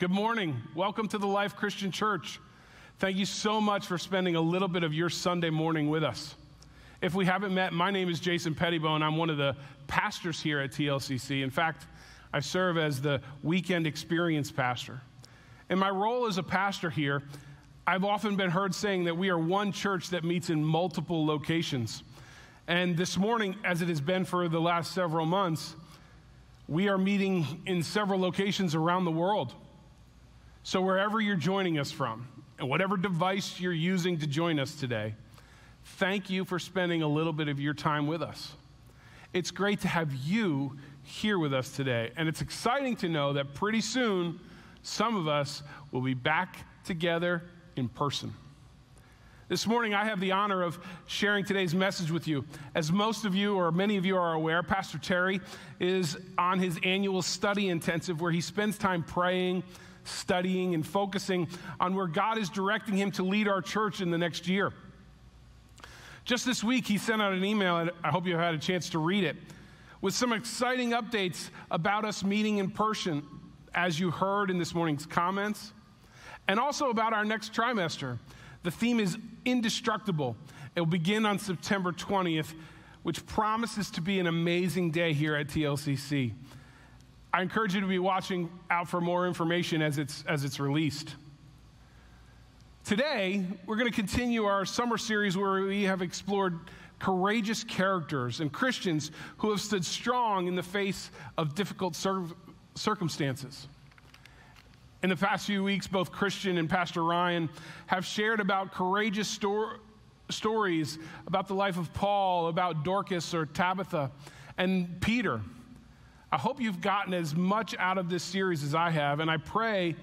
Good morning. Welcome to the Life Christian Church. Thank you so much for spending a little bit of your Sunday morning with us. If we haven't met, my name is Jason Pettibone. I'm one of the pastors here at TLCC. In fact, I serve as the weekend experience pastor. In my role as a pastor here, I've often been heard saying that we are one church that meets in multiple locations. And this morning, as it has been for the last several months, we are meeting in several locations around the world. So, wherever you're joining us from, and whatever device you're using to join us today, thank you for spending a little bit of your time with us. It's great to have you here with us today. And it's exciting to know that pretty soon, some of us will be back together in person. This morning, I have the honor of sharing today's message with you. As most of you, or many of you, are aware, Pastor Terry is on his annual study intensive where he spends time praying studying and focusing on where God is directing him to lead our church in the next year. Just this week, he sent out an email, and I hope you had a chance to read it, with some exciting updates about us meeting in person, as you heard in this morning's comments, and also about our next trimester. The theme is indestructible. It will begin on September 20th, which promises to be an amazing day here at TLCC. I encourage you to be watching out for more information as it's, as it's released. Today, we're going to continue our summer series where we have explored courageous characters and Christians who have stood strong in the face of difficult cir- circumstances. In the past few weeks, both Christian and Pastor Ryan have shared about courageous sto- stories about the life of Paul, about Dorcas or Tabitha, and Peter. I hope you've gotten as much out of this series as I have, and I pray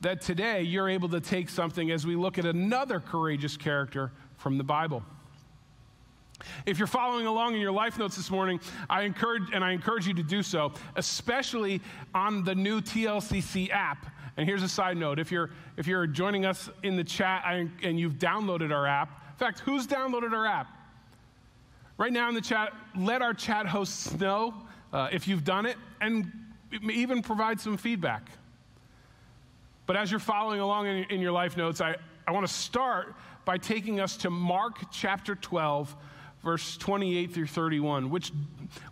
that today you're able to take something as we look at another courageous character from the Bible. If you're following along in your life notes this morning, I encourage and I encourage you to do so, especially on the new TLCC app. And here's a side note: if you're if you're joining us in the chat and you've downloaded our app, in fact, who's downloaded our app? Right now in the chat, let our chat hosts know uh, if you've done it, and even provide some feedback. But as you're following along in, in your life notes, I, I want to start by taking us to Mark chapter 12, verse 28 through 31, which,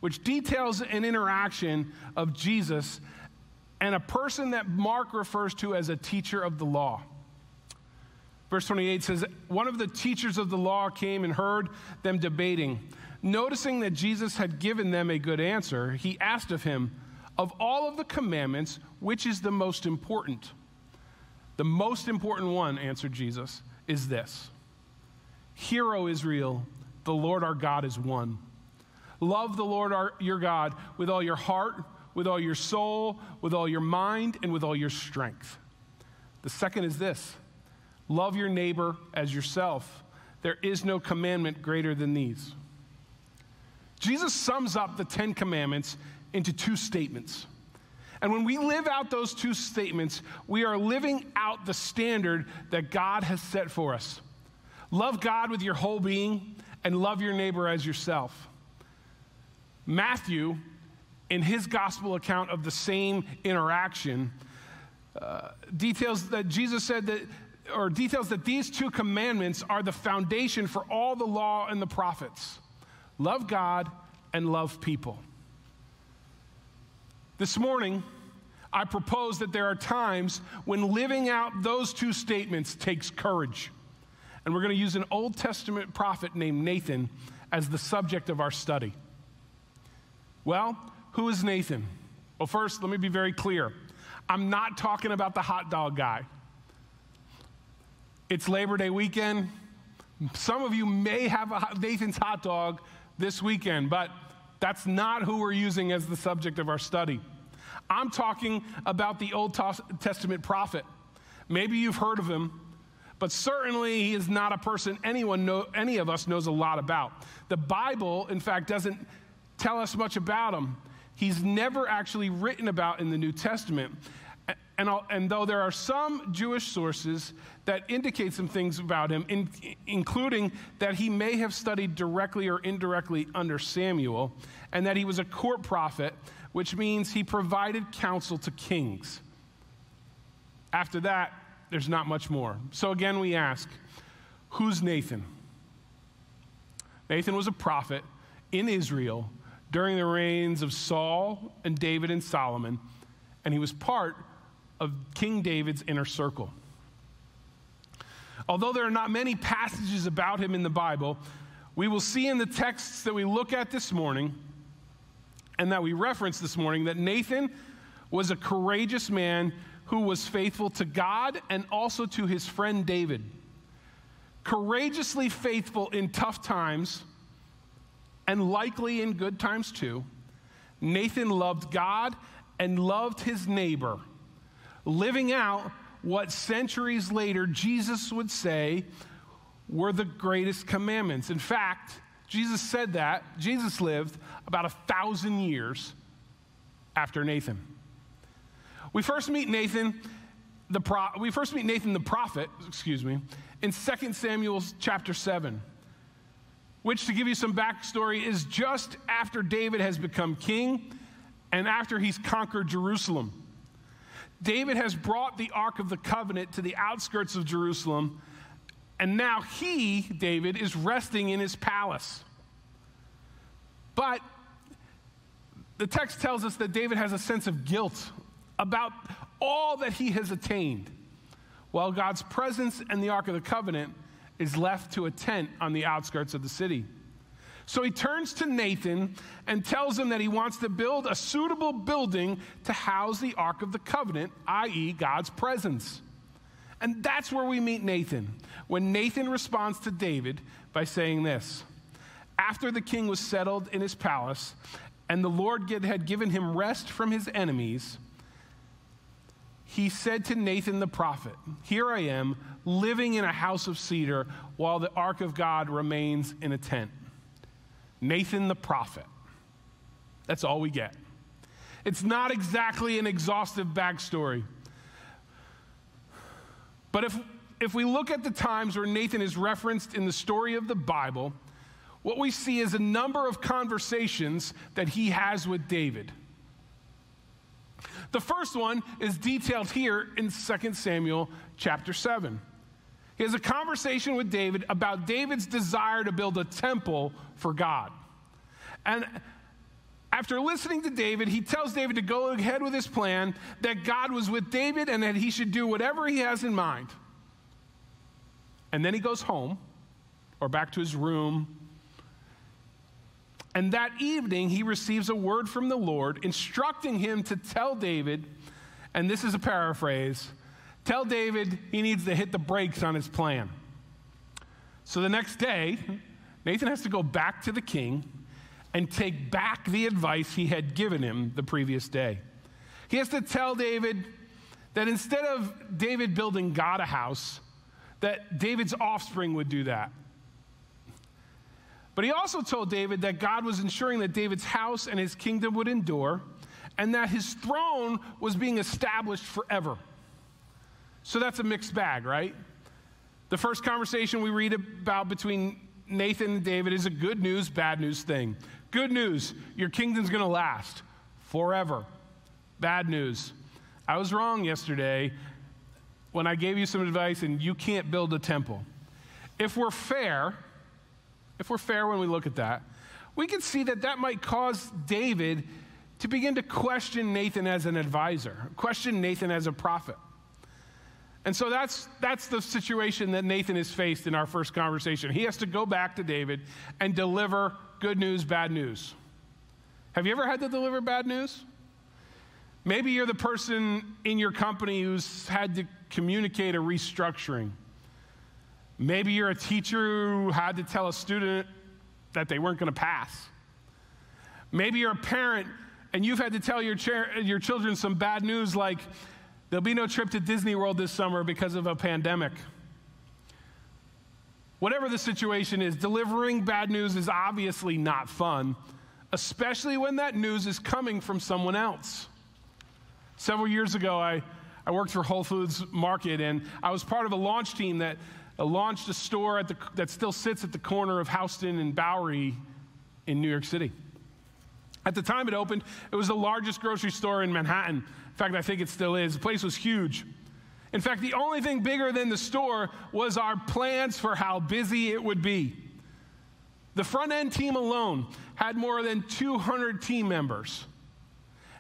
which details an interaction of Jesus and a person that Mark refers to as a teacher of the law. Verse 28 says, One of the teachers of the law came and heard them debating. Noticing that Jesus had given them a good answer, he asked of him, Of all of the commandments, which is the most important? The most important one, answered Jesus, is this Hear, O Israel, the Lord our God is one. Love the Lord our, your God with all your heart, with all your soul, with all your mind, and with all your strength. The second is this love your neighbor as yourself. There is no commandment greater than these. Jesus sums up the Ten Commandments into two statements. And when we live out those two statements, we are living out the standard that God has set for us. Love God with your whole being and love your neighbor as yourself. Matthew, in his gospel account of the same interaction, uh, details that Jesus said that, or details that these two commandments are the foundation for all the law and the prophets love God and love people. This morning, I propose that there are times when living out those two statements takes courage. And we're going to use an Old Testament prophet named Nathan as the subject of our study. Well, who is Nathan? Well, first, let me be very clear. I'm not talking about the hot dog guy. It's Labor Day weekend. Some of you may have a Nathan's hot dog this weekend, but that's not who we're using as the subject of our study. I'm talking about the Old Testament prophet. Maybe you've heard of him, but certainly he is not a person anyone know, any of us knows a lot about. The Bible, in fact, doesn't tell us much about him. He's never actually written about in the New Testament. And, and, though there are some Jewish sources that indicate some things about him, in, including that he may have studied directly or indirectly under Samuel, and that he was a court prophet, which means he provided counsel to kings. After that, there's not much more. So again, we ask, who's Nathan? Nathan was a prophet in Israel during the reigns of Saul and David and Solomon, and he was part of King David's inner circle. Although there are not many passages about him in the Bible, we will see in the texts that we look at this morning and that we reference this morning that Nathan was a courageous man who was faithful to God and also to his friend David. Courageously faithful in tough times and likely in good times too. Nathan loved God and loved his neighbor, living out what centuries later Jesus would say were the greatest commandments. In fact, Jesus said that. Jesus lived about a thousand years after Nathan. We first meet Nathan, the pro- we first meet Nathan the prophet, excuse me, in 2 Samuel chapter 7, which, to give you some backstory, is just after David has become king and after he's conquered Jerusalem. David has brought the Ark of the Covenant to the outskirts of Jerusalem, and now he, David, is resting in his palace. But the text tells us that David has a sense of guilt about all that he has attained, while God's presence and the Ark of the Covenant is left to a tent on the outskirts of the city. So he turns to Nathan and tells him that he wants to build a suitable building to house the Ark of the Covenant, i.e., God's presence. And that's where we meet Nathan, when Nathan responds to David by saying this After the king was settled in his palace, and the Lord had given him rest from his enemies, he said to Nathan the prophet, Here I am, living in a house of cedar, while the ark of God remains in a tent. Nathan the prophet. That's all we get. It's not exactly an exhaustive backstory. But if, if we look at the times where Nathan is referenced in the story of the Bible, what we see is a number of conversations that he has with David. The first one is detailed here in 2 Samuel chapter 7. He has a conversation with David about David's desire to build a temple for God. And after listening to David, he tells David to go ahead with his plan, that God was with David and that he should do whatever he has in mind. And then he goes home or back to his room. And that evening, he receives a word from the Lord instructing him to tell David, and this is a paraphrase Tell David he needs to hit the brakes on his plan. So the next day, Nathan has to go back to the king and take back the advice he had given him the previous day. He has to tell David that instead of David building God a house, that David's offspring would do that. But he also told David that God was ensuring that David's house and his kingdom would endure and that his throne was being established forever. So that's a mixed bag, right? The first conversation we read about between Nathan and David is a good news, bad news thing. Good news, your kingdom's to last forever. Bad news, I was wrong yesterday when I gave you some advice and you can't build a temple. If we're fair, if we're fair when we look at that, we can see that that might cause David to begin to question Nathan as an advisor, question Nathan as a prophet. And so that's, that's the situation that Nathan is faced in our first conversation. He has to go back to David and deliver good news, bad news. Have you ever had to deliver bad news? Maybe you're the person in your company who's had to communicate a restructuring. Maybe you're a teacher who had to tell a student that they weren't going to pass. Maybe you're a parent and you've had to tell your, your children some bad news like, There'll be no trip to Disney World this summer because of a pandemic. Whatever the situation is, delivering bad news is obviously not fun, especially when that news is coming from someone else. Several years ago, I, I worked for Whole Foods Market, and I was part of a launch team that uh, launched a store the, that still sits at the corner of Houston and Bowery in New York City. At the time it opened, it was the largest grocery store in Manhattan fact, I think it still is. The place was huge. In fact, the only thing bigger than the store was our plans for how busy it would be. The front end team alone had more than 200 team members.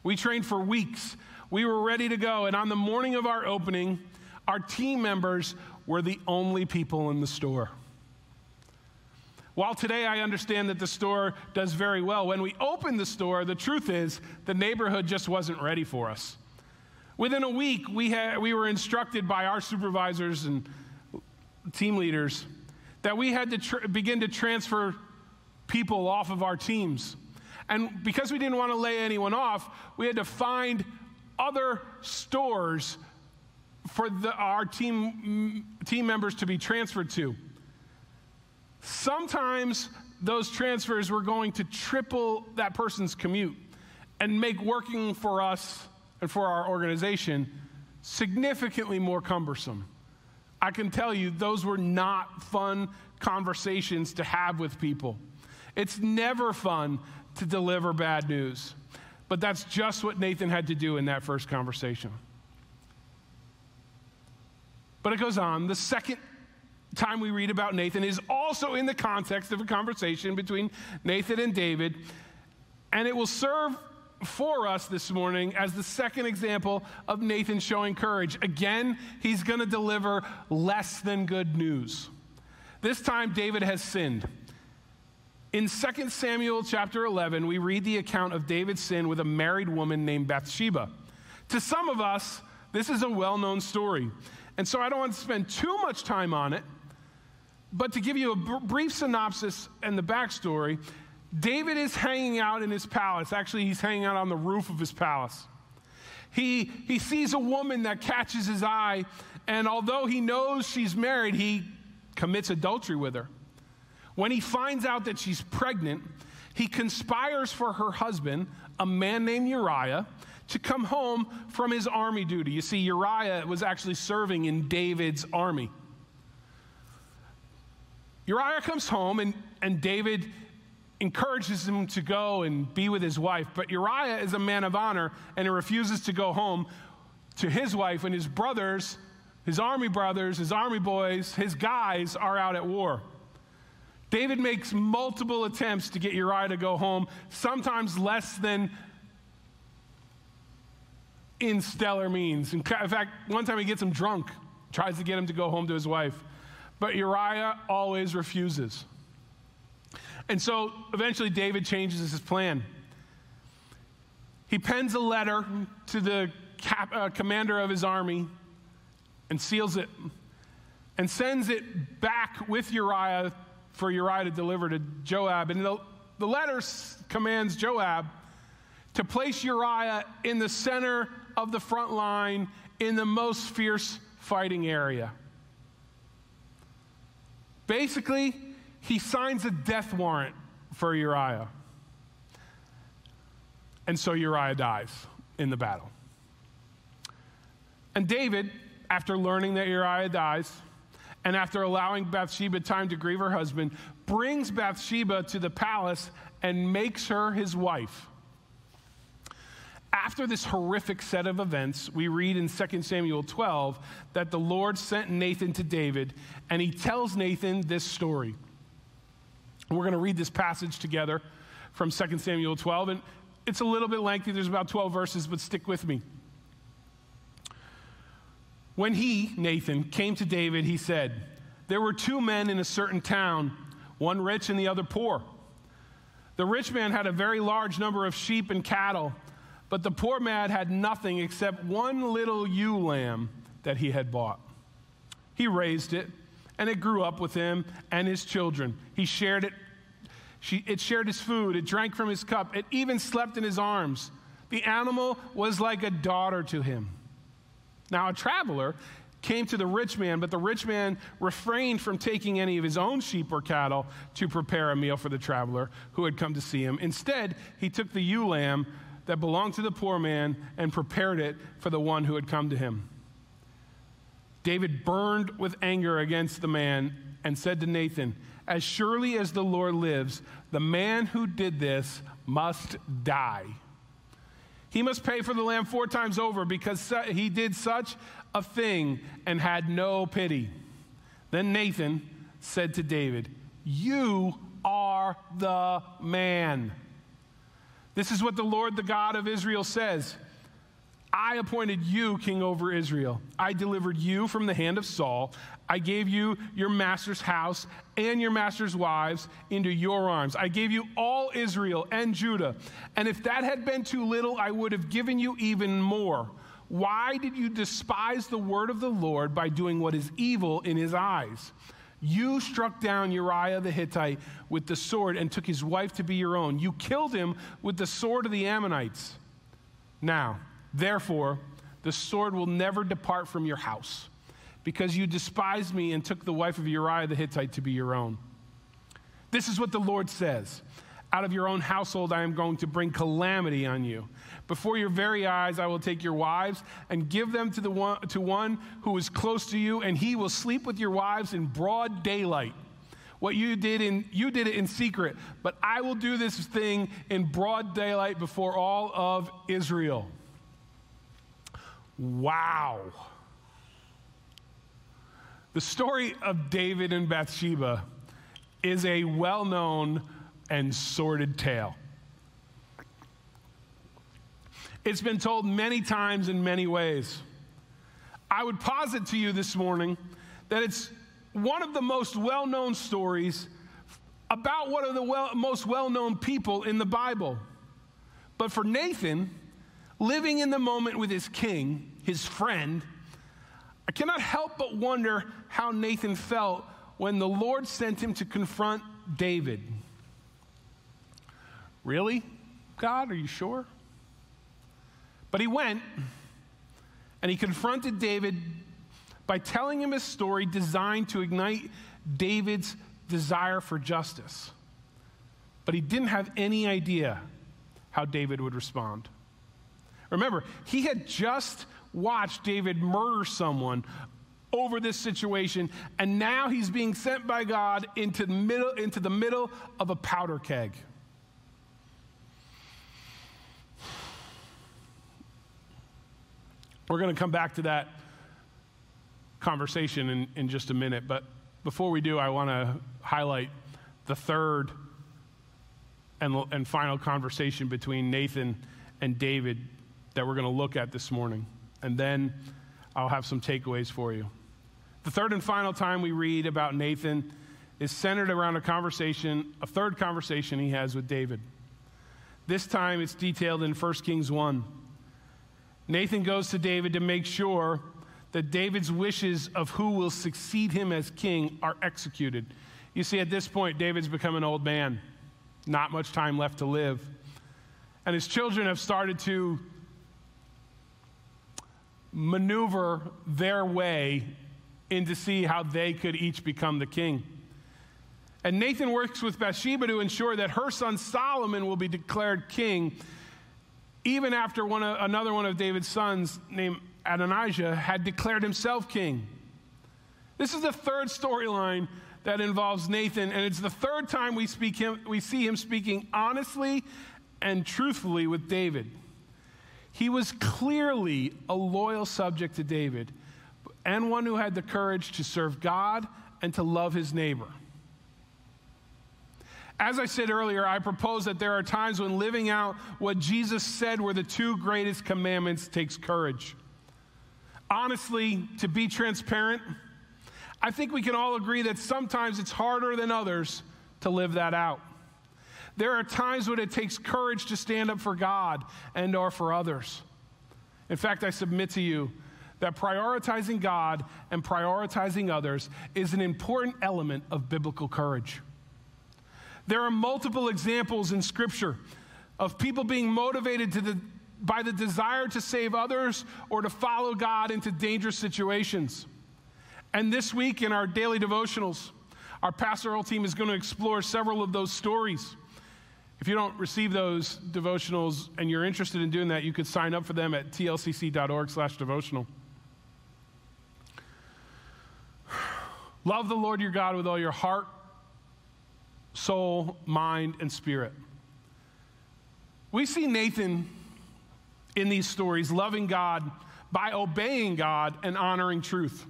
We trained for weeks. We were ready to go. And on the morning of our opening, our team members were the only people in the store. While today I understand that the store does very well, when we opened the store, the truth is the neighborhood just wasn't ready for us. Within a week, we, had, we were instructed by our supervisors and team leaders that we had to tr- begin to transfer people off of our teams. And because we didn't want to lay anyone off, we had to find other stores for the, our team, team members to be transferred to. Sometimes those transfers were going to triple that person's commute and make working for us and for our organization significantly more cumbersome. I can tell you, those were not fun conversations to have with people. It's never fun to deliver bad news. But that's just what Nathan had to do in that first conversation. But it goes on. The second time we read about Nathan is also in the context of a conversation between Nathan and David. And it will serve for us this morning as the second example of Nathan showing courage. Again, he's going to deliver less than good news. This time, David has sinned. In 2 Samuel chapter 11, we read the account of David's sin with a married woman named Bathsheba. To some of us, this is a well known story. And so I don't want to spend too much time on it. But to give you a b- brief synopsis and the backstory, David is hanging out in his palace. Actually, he's hanging out on the roof of his palace. He, he sees a woman that catches his eye, and although he knows she's married, he commits adultery with her. When he finds out that she's pregnant, he conspires for her husband, a man named Uriah, to come home from his army duty. You see, Uriah was actually serving in David's army. Uriah comes home, and, and David encourages him to go and be with his wife. But Uriah is a man of honor, and he refuses to go home to his wife when his brothers, his army brothers, his army boys, his guys are out at war. David makes multiple attempts to get Uriah to go home, sometimes less than in stellar means. In fact, one time he gets him drunk, tries to get him to go home to his wife. But Uriah always refuses. And so eventually David changes his plan. He pens a letter to the cap, uh, commander of his army and seals it and sends it back with Uriah for Uriah to deliver to Joab. And the, the letter commands Joab to place Uriah in the center of the front line in the most fierce fighting area. Basically, he signs a death warrant for Uriah. And so Uriah dies in the battle. And David, after learning that Uriah dies, and after allowing Bathsheba time to grieve her husband, brings Bathsheba to the palace and makes her his wife. After this horrific set of events, we read in 2 Samuel 12 that the Lord sent Nathan to David, and he tells Nathan this story. We're going to read this passage together from 2 Samuel 12, and it's a little bit lengthy. There's about 12 verses, but stick with me. When he, Nathan, came to David, he said, There were two men in a certain town, one rich and the other poor. The rich man had a very large number of sheep and cattle but the poor man had nothing except one little ewe lamb that he had bought. He raised it, and it grew up with him and his children. He shared it. She, it shared his food. It drank from his cup. It even slept in his arms. The animal was like a daughter to him. Now, a traveler came to the rich man, but the rich man refrained from taking any of his own sheep or cattle to prepare a meal for the traveler who had come to see him. Instead, he took the ewe lamb that belonged to the poor man and prepared it for the one who had come to him. David burned with anger against the man and said to Nathan, As surely as the Lord lives, the man who did this must die. He must pay for the lamb four times over because he did such a thing and had no pity. Then Nathan said to David, You are the man. This is what the Lord, the God of Israel, says. I appointed you king over Israel. I delivered you from the hand of Saul. I gave you your master's house and your master's wives into your arms. I gave you all Israel and Judah. And if that had been too little, I would have given you even more. Why did you despise the word of the Lord by doing what is evil in his eyes? You struck down Uriah the Hittite with the sword and took his wife to be your own. You killed him with the sword of the Ammonites. Now, Therefore, the sword will never depart from your house, because you despised me and took the wife of Uriah the Hittite to be your own. This is what the Lord says Out of your own household, I am going to bring calamity on you. Before your very eyes, I will take your wives and give them to, the one, to one who is close to you, and he will sleep with your wives in broad daylight. What you did in you did it in secret, but I will do this thing in broad daylight before all of Israel. Wow. The story of David and Bathsheba is a well known and sordid tale. It's been told many times in many ways. I would posit to you this morning that it's one of the most well known stories about one of the well, most well known people in the Bible. But for Nathan, living in the moment with his king, his friend, I cannot help but wonder how Nathan felt when the Lord sent him to confront David. Really? God, are you sure? But he went and he confronted David by telling him a story designed to ignite David's desire for justice. But he didn't have any idea how David would respond. Remember, he had just watched David murder someone over this situation, and now he's being sent by God into the middle, into the middle of a powder keg. We're going to come back to that conversation in, in just a minute, but before we do, I want to highlight the third and, and final conversation between Nathan and David that we're going to look at this morning and then I'll have some takeaways for you. The third and final time we read about Nathan is centered around a conversation, a third conversation he has with David. This time it's detailed in 1 Kings 1. Nathan goes to David to make sure that David's wishes of who will succeed him as king are executed. You see, at this point, David's become an old man, not much time left to live. And his children have started to maneuver their way in to see how they could each become the king. And Nathan works with Bathsheba to ensure that her son Solomon will be declared king, even after one another one of David's sons, named Adonijah, had declared himself king. This is the third storyline that involves Nathan, and it's the third time we, speak him, we see him speaking honestly and truthfully with David. He was clearly a loyal subject to David and one who had the courage to serve God and to love his neighbor. As I said earlier, I propose that there are times when living out what Jesus said were the two greatest commandments takes courage. Honestly, to be transparent, I think we can all agree that sometimes it's harder than others to live that out. There are times when it takes courage to stand up for God and or for others. In fact, I submit to you that prioritizing God and prioritizing others is an important element of biblical courage. There are multiple examples in Scripture of people being motivated the, by the desire to save others or to follow God into dangerous situations. And this week in our daily devotionals, our pastoral team is going to explore several of those stories. If you don't receive those devotionals and you're interested in doing that, you could sign up for them at tlcc.org/devotional. Love the Lord your God with all your heart, soul, mind, and spirit. We see Nathan in these stories, loving God by obeying God and honoring truth.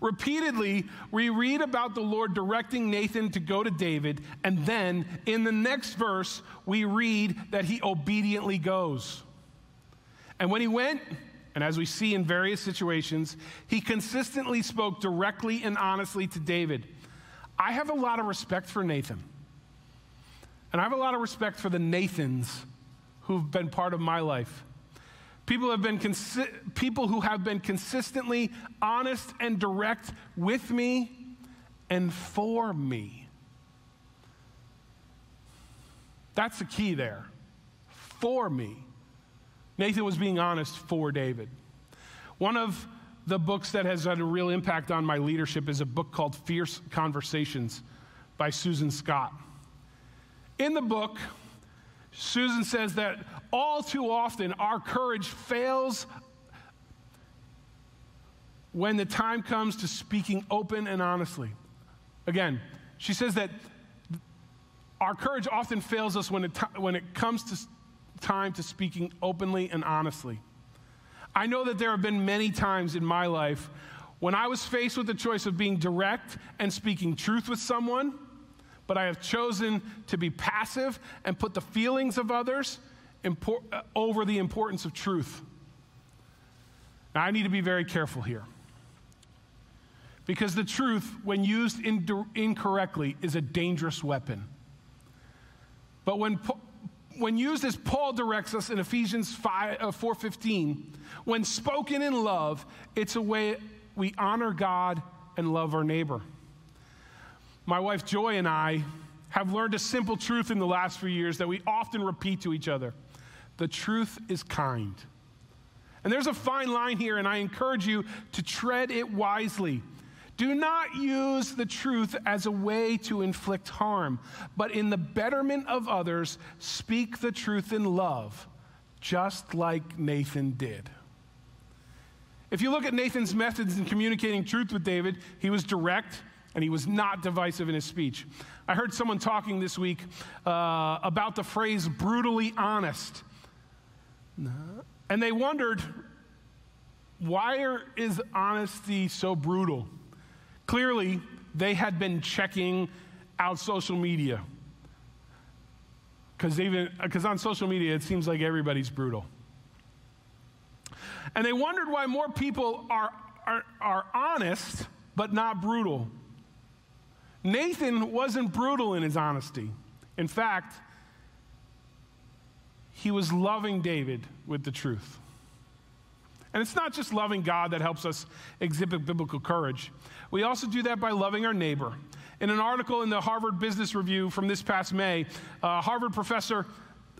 Repeatedly, we read about the Lord directing Nathan to go to David, and then in the next verse, we read that he obediently goes. And when he went, and as we see in various situations, he consistently spoke directly and honestly to David. I have a lot of respect for Nathan. And I have a lot of respect for the Nathans who've been part of my life. People, have been consi- people who have been consistently honest and direct with me and for me. That's the key there. For me. Nathan was being honest for David. One of the books that has had a real impact on my leadership is a book called Fierce Conversations by Susan Scott. In the book, Susan says that all too often our courage fails when the time comes to speaking open and honestly. Again, she says that our courage often fails us when it, when it comes to time to speaking openly and honestly. I know that there have been many times in my life when I was faced with the choice of being direct and speaking truth with someone, but I have chosen to be passive and put the feelings of others impor- uh, over the importance of truth. Now, I need to be very careful here. Because the truth, when used in- incorrectly, is a dangerous weapon. But when, when used as Paul directs us in Ephesians 5, uh, 4.15, when spoken in love, it's a way we honor God and love our neighbor. My wife Joy and I have learned a simple truth in the last few years that we often repeat to each other. The truth is kind. And there's a fine line here, and I encourage you to tread it wisely. Do not use the truth as a way to inflict harm, but in the betterment of others, speak the truth in love, just like Nathan did. If you look at Nathan's methods in communicating truth with David, he was direct and he was not divisive in his speech. I heard someone talking this week uh, about the phrase brutally honest. And they wondered, why is honesty so brutal? Clearly, they had been checking out social media. Because even because on social media, it seems like everybody's brutal. And they wondered why more people are, are, are honest but not brutal. Nathan wasn't brutal in his honesty. In fact, he was loving David with the truth. And it's not just loving God that helps us exhibit biblical courage. We also do that by loving our neighbor. In an article in the Harvard Business Review from this past May, uh, Harvard professor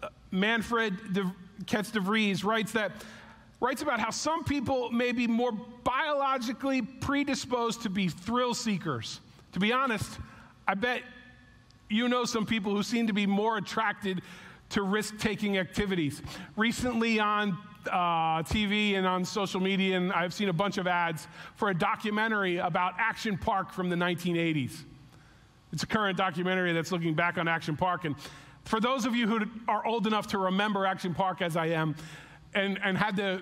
uh, Manfred de Kets de Vries writes that writes about how some people may be more biologically predisposed to be thrill seekers. To be honest, I bet you know some people who seem to be more attracted to risk taking activities. Recently on uh, TV and on social media, and I've seen a bunch of ads for a documentary about Action Park from the 1980s. It's a current documentary that's looking back on Action Park. And for those of you who are old enough to remember Action Park as I am, and, and had the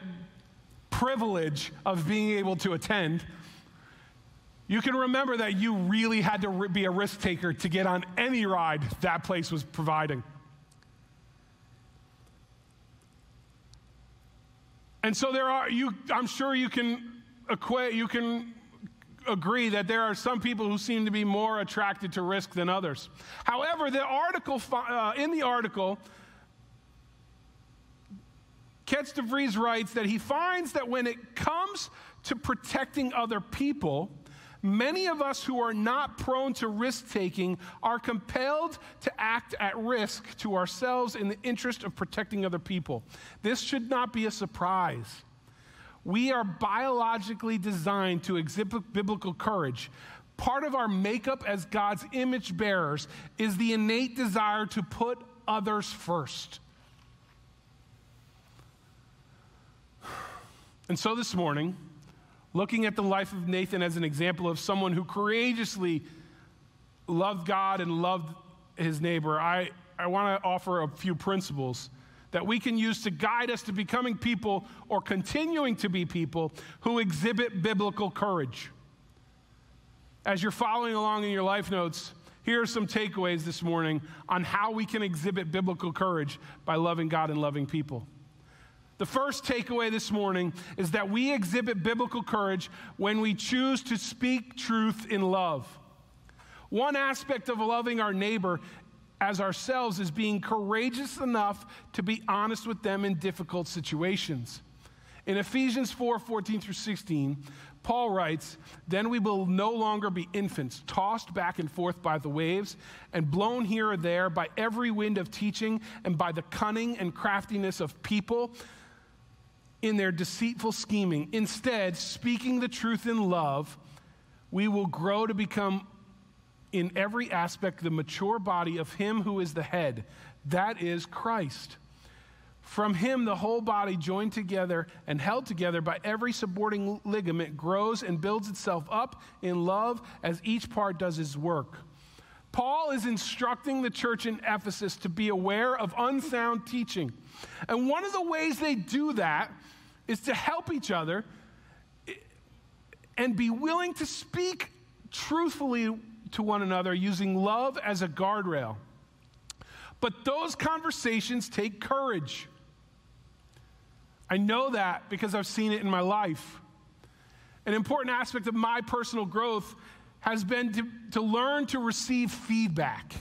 privilege of being able to attend, you can remember that you really had to be a risk taker to get on any ride that place was providing. And so there are you I'm sure you can equate you can agree that there are some people who seem to be more attracted to risk than others. However, the article uh, in the article Kets de Vries writes that he finds that when it comes to protecting other people, many of us who are not prone to risk taking are compelled to act at risk to ourselves in the interest of protecting other people. This should not be a surprise. We are biologically designed to exhibit biblical courage. Part of our makeup as God's image bearers is the innate desire to put others first. And so this morning, looking at the life of Nathan as an example of someone who courageously loved God and loved his neighbor, I, I want to offer a few principles that we can use to guide us to becoming people or continuing to be people who exhibit biblical courage. As you're following along in your life notes, here are some takeaways this morning on how we can exhibit biblical courage by loving God and loving people. The first takeaway this morning is that we exhibit biblical courage when we choose to speak truth in love. One aspect of loving our neighbor as ourselves is being courageous enough to be honest with them in difficult situations. In Ephesians 4 14 through 16, Paul writes, Then we will no longer be infants, tossed back and forth by the waves, and blown here or there by every wind of teaching, and by the cunning and craftiness of people in their deceitful scheming. Instead, speaking the truth in love, we will grow to become, in every aspect, the mature body of Him who is the head. That is Christ. From him, the whole body, joined together and held together by every supporting ligament, grows and builds itself up in love as each part does its work. Paul is instructing the church in Ephesus to be aware of unsound teaching. And one of the ways they do that is to help each other and be willing to speak truthfully to one another using love as a guardrail. But those conversations take courage. I know that because I've seen it in my life. An important aspect of my personal growth has been to, to learn to receive feedback.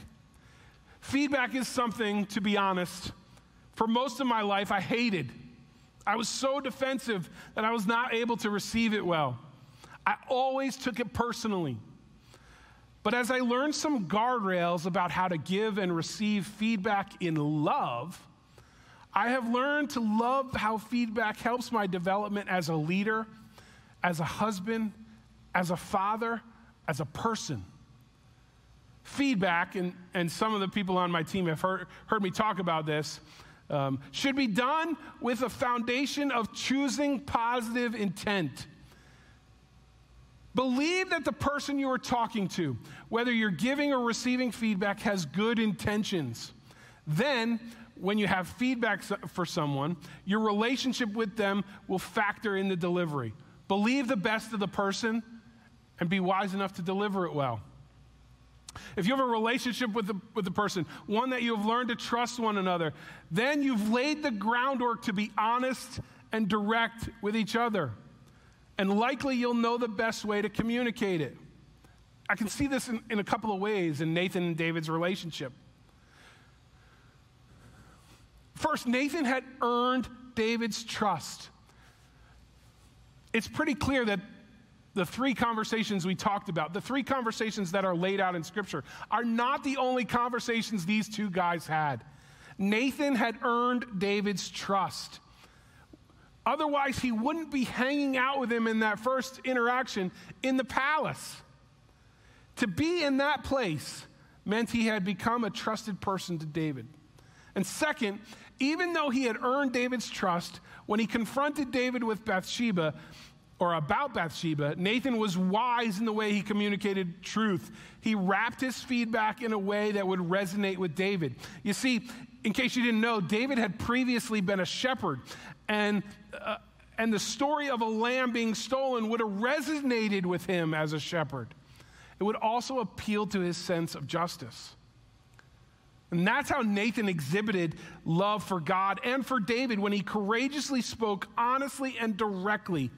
Feedback is something, to be honest, for most of my life I hated. I was so defensive that I was not able to receive it well. I always took it personally. But as I learned some guardrails about how to give and receive feedback in love, I have learned to love how feedback helps my development as a leader, as a husband, as a father, as a person. Feedback, and, and some of the people on my team have heard, heard me talk about this, um, should be done with a foundation of choosing positive intent. Believe that the person you are talking to, whether you're giving or receiving feedback, has good intentions. Then when you have feedback for someone, your relationship with them will factor in the delivery. Believe the best of the person and be wise enough to deliver it well. If you have a relationship with the, with the person, one that you have learned to trust one another, then you've laid the groundwork to be honest and direct with each other. And likely you'll know the best way to communicate it. I can see this in, in a couple of ways in Nathan and David's relationship. First, Nathan had earned David's trust. It's pretty clear that the three conversations we talked about, the three conversations that are laid out in Scripture, are not the only conversations these two guys had. Nathan had earned David's trust. Otherwise, he wouldn't be hanging out with him in that first interaction in the palace. To be in that place meant he had become a trusted person to David. And second, even though he had earned David's trust, when he confronted David with Bathsheba, or about Bathsheba, Nathan was wise in the way he communicated truth. He wrapped his feedback in a way that would resonate with David. You see, in case you didn't know, David had previously been a shepherd, and, uh, and the story of a lamb being stolen would have resonated with him as a shepherd. It would also appeal to his sense of justice. And that's how Nathan exhibited love for God and for David when he courageously spoke honestly and directly.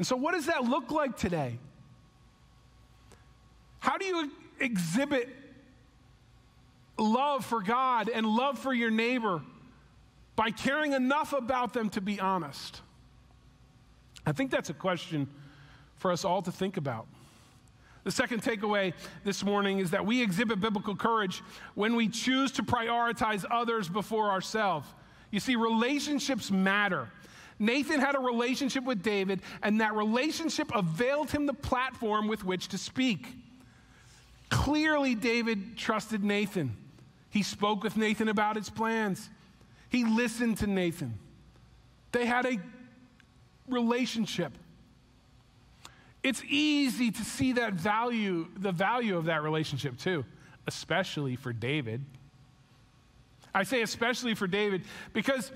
And so, what does that look like today? How do you exhibit love for God and love for your neighbor by caring enough about them to be honest? I think that's a question for us all to think about. The second takeaway this morning is that we exhibit biblical courage when we choose to prioritize others before ourselves. You see, relationships matter. Nathan had a relationship with David, and that relationship availed him the platform with which to speak. Clearly, David trusted Nathan. He spoke with Nathan about his plans, he listened to Nathan. They had a relationship. It's easy to see that value, the value of that relationship too, especially for David. I say especially for David because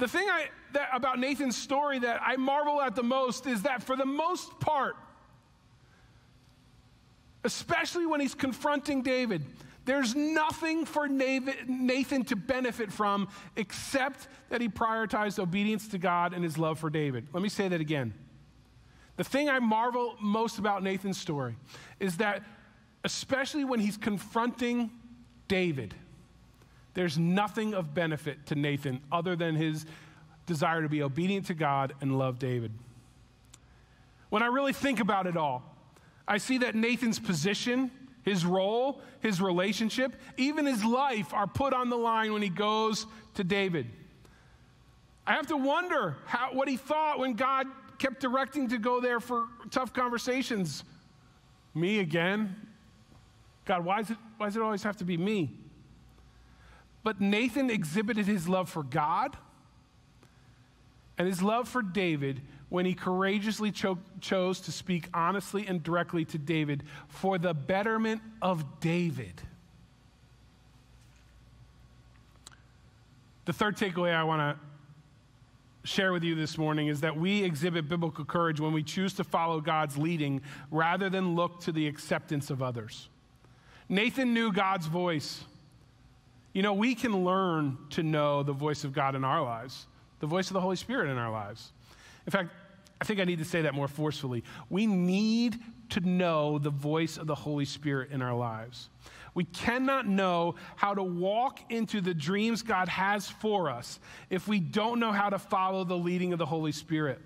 the thing I, that, about Nathan's story that I marvel at the most is that for the most part, especially when he's confronting David, there's nothing for Nathan to benefit from except that he prioritized obedience to God and his love for David. Let me say that again. The thing I marvel most about Nathan's story is that, especially when he's confronting David, there's nothing of benefit to Nathan other than his desire to be obedient to God and love David. When I really think about it all, I see that Nathan's position, his role, his relationship, even his life are put on the line when he goes to David. I have to wonder how, what he thought when God kept directing to go there for tough conversations. Me again? God, why, is it, why does it always have to be me? But Nathan exhibited his love for God and his love for David when he courageously cho- chose to speak honestly and directly to David for the betterment of David. The third takeaway I want to share with you this morning is that we exhibit biblical courage when we choose to follow God's leading rather than look to the acceptance of others. Nathan knew God's voice. You know, we can learn to know the voice of God in our lives, the voice of the Holy Spirit in our lives. In fact, I think I need to say that more forcefully. We need to know the voice of the Holy Spirit in our lives. We cannot know how to walk into the dreams God has for us if we don't know how to follow the leading of the Holy Spirit.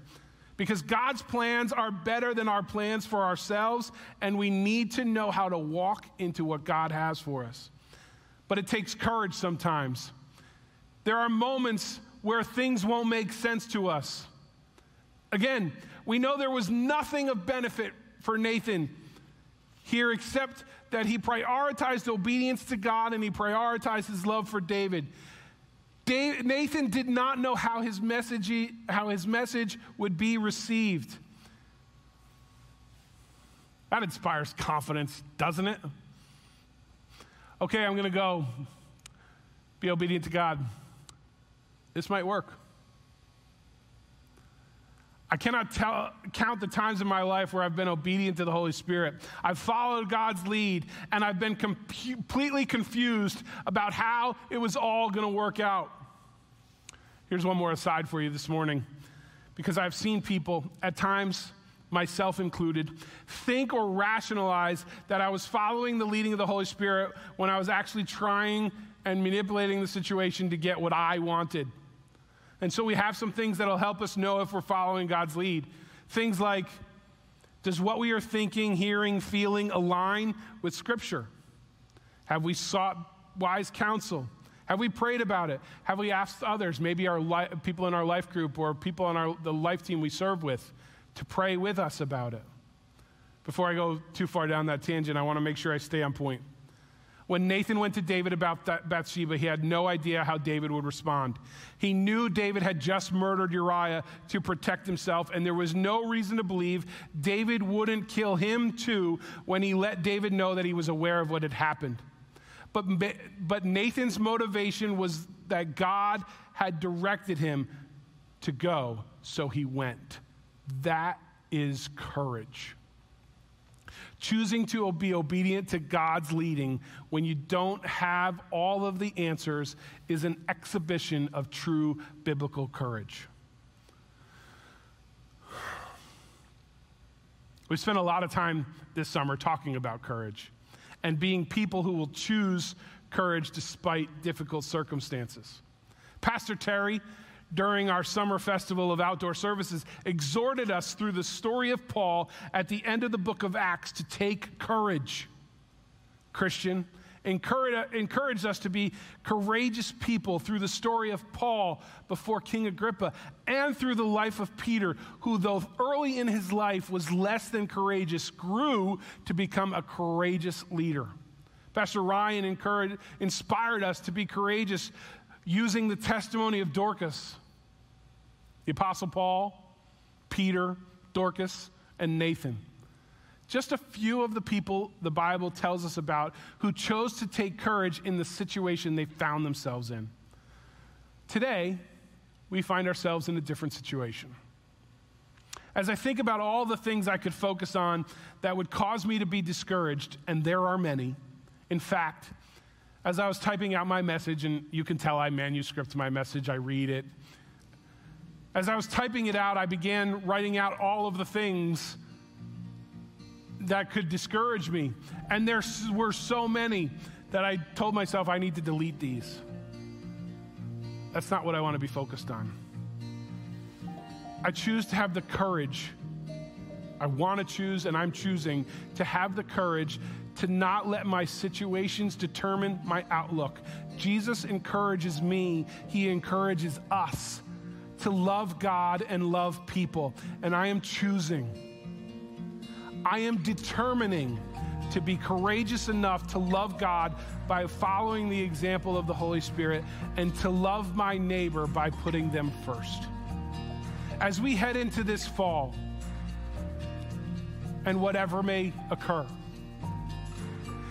Because God's plans are better than our plans for ourselves, and we need to know how to walk into what God has for us. But it takes courage sometimes. There are moments where things won't make sense to us. Again, we know there was nothing of benefit for Nathan here except that he prioritized obedience to God and he prioritized his love for David. Nathan did not know how his, message, how his message would be received. That inspires confidence, doesn't it? Okay, I'm going to go be obedient to God. This might work. I cannot tell, count the times in my life where I've been obedient to the Holy Spirit. I've followed God's lead and I've been com- completely confused about how it was all going to work out. Here's one more aside for you this morning because I've seen people at times, myself included, think or rationalize that I was following the leading of the Holy Spirit when I was actually trying and manipulating the situation to get what I wanted. And so we have some things that'll help us know if we're following God's lead. Things like does what we are thinking, hearing, feeling align with Scripture? Have we sought wise counsel? Have we prayed about it? Have we asked others, maybe our li- people in our life group or people on our, the life team we serve with, to pray with us about it? Before I go too far down that tangent, I want to make sure I stay on point. When Nathan went to David about Bathsheba, he had no idea how David would respond. He knew David had just murdered Uriah to protect himself, and there was no reason to believe David wouldn't kill him too when he let David know that he was aware of what had happened. But, but Nathan's motivation was that God had directed him to go, so he went. That is courage choosing to be obedient to God's leading when you don't have all of the answers is an exhibition of true biblical courage. We spent a lot of time this summer talking about courage and being people who will choose courage despite difficult circumstances. Pastor Terry during our summer festival of outdoor services exhorted us through the story of Paul at the end of the book of Acts to take courage. Christian, encouraged us to be courageous people through the story of Paul before King Agrippa and through the life of Peter, who, though early in his life was less than courageous, grew to become a courageous leader. Pastor Ryan inspired us to be courageous using the testimony of Dorcas, the Apostle Paul, Peter, Dorcas, and Nathan. just a few of the people the Bible tells us about who chose to take courage in the situation they found themselves in. Today, we find ourselves in a different situation. As I think about all the things I could focus on that would cause me to be discouraged, and there are many, in fact, as I was typing out my message, and you can tell I manuscript my message, I read it. As I was typing it out, I began writing out all of the things that could discourage me. And there were so many that I told myself I need to delete these. That's not what I want to be focused on. I choose to have the courage. I want to choose, and I'm choosing to have the courage to not let my situations determine my outlook. Jesus encourages me, He encourages us to love God and love people. And I am choosing, I am determining to be courageous enough to love God by following the example of the Holy Spirit and to love my neighbor by putting them first. As we head into this fall and whatever may occur,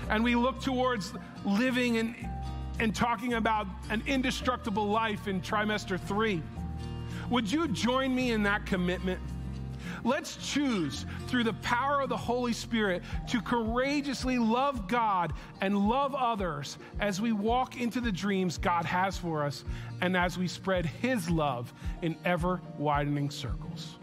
and we look towards living and, and talking about an indestructible life in trimester three, would you join me in that commitment? Let's choose through the power of the Holy Spirit to courageously love God and love others as we walk into the dreams God has for us and as we spread His love in ever widening circles.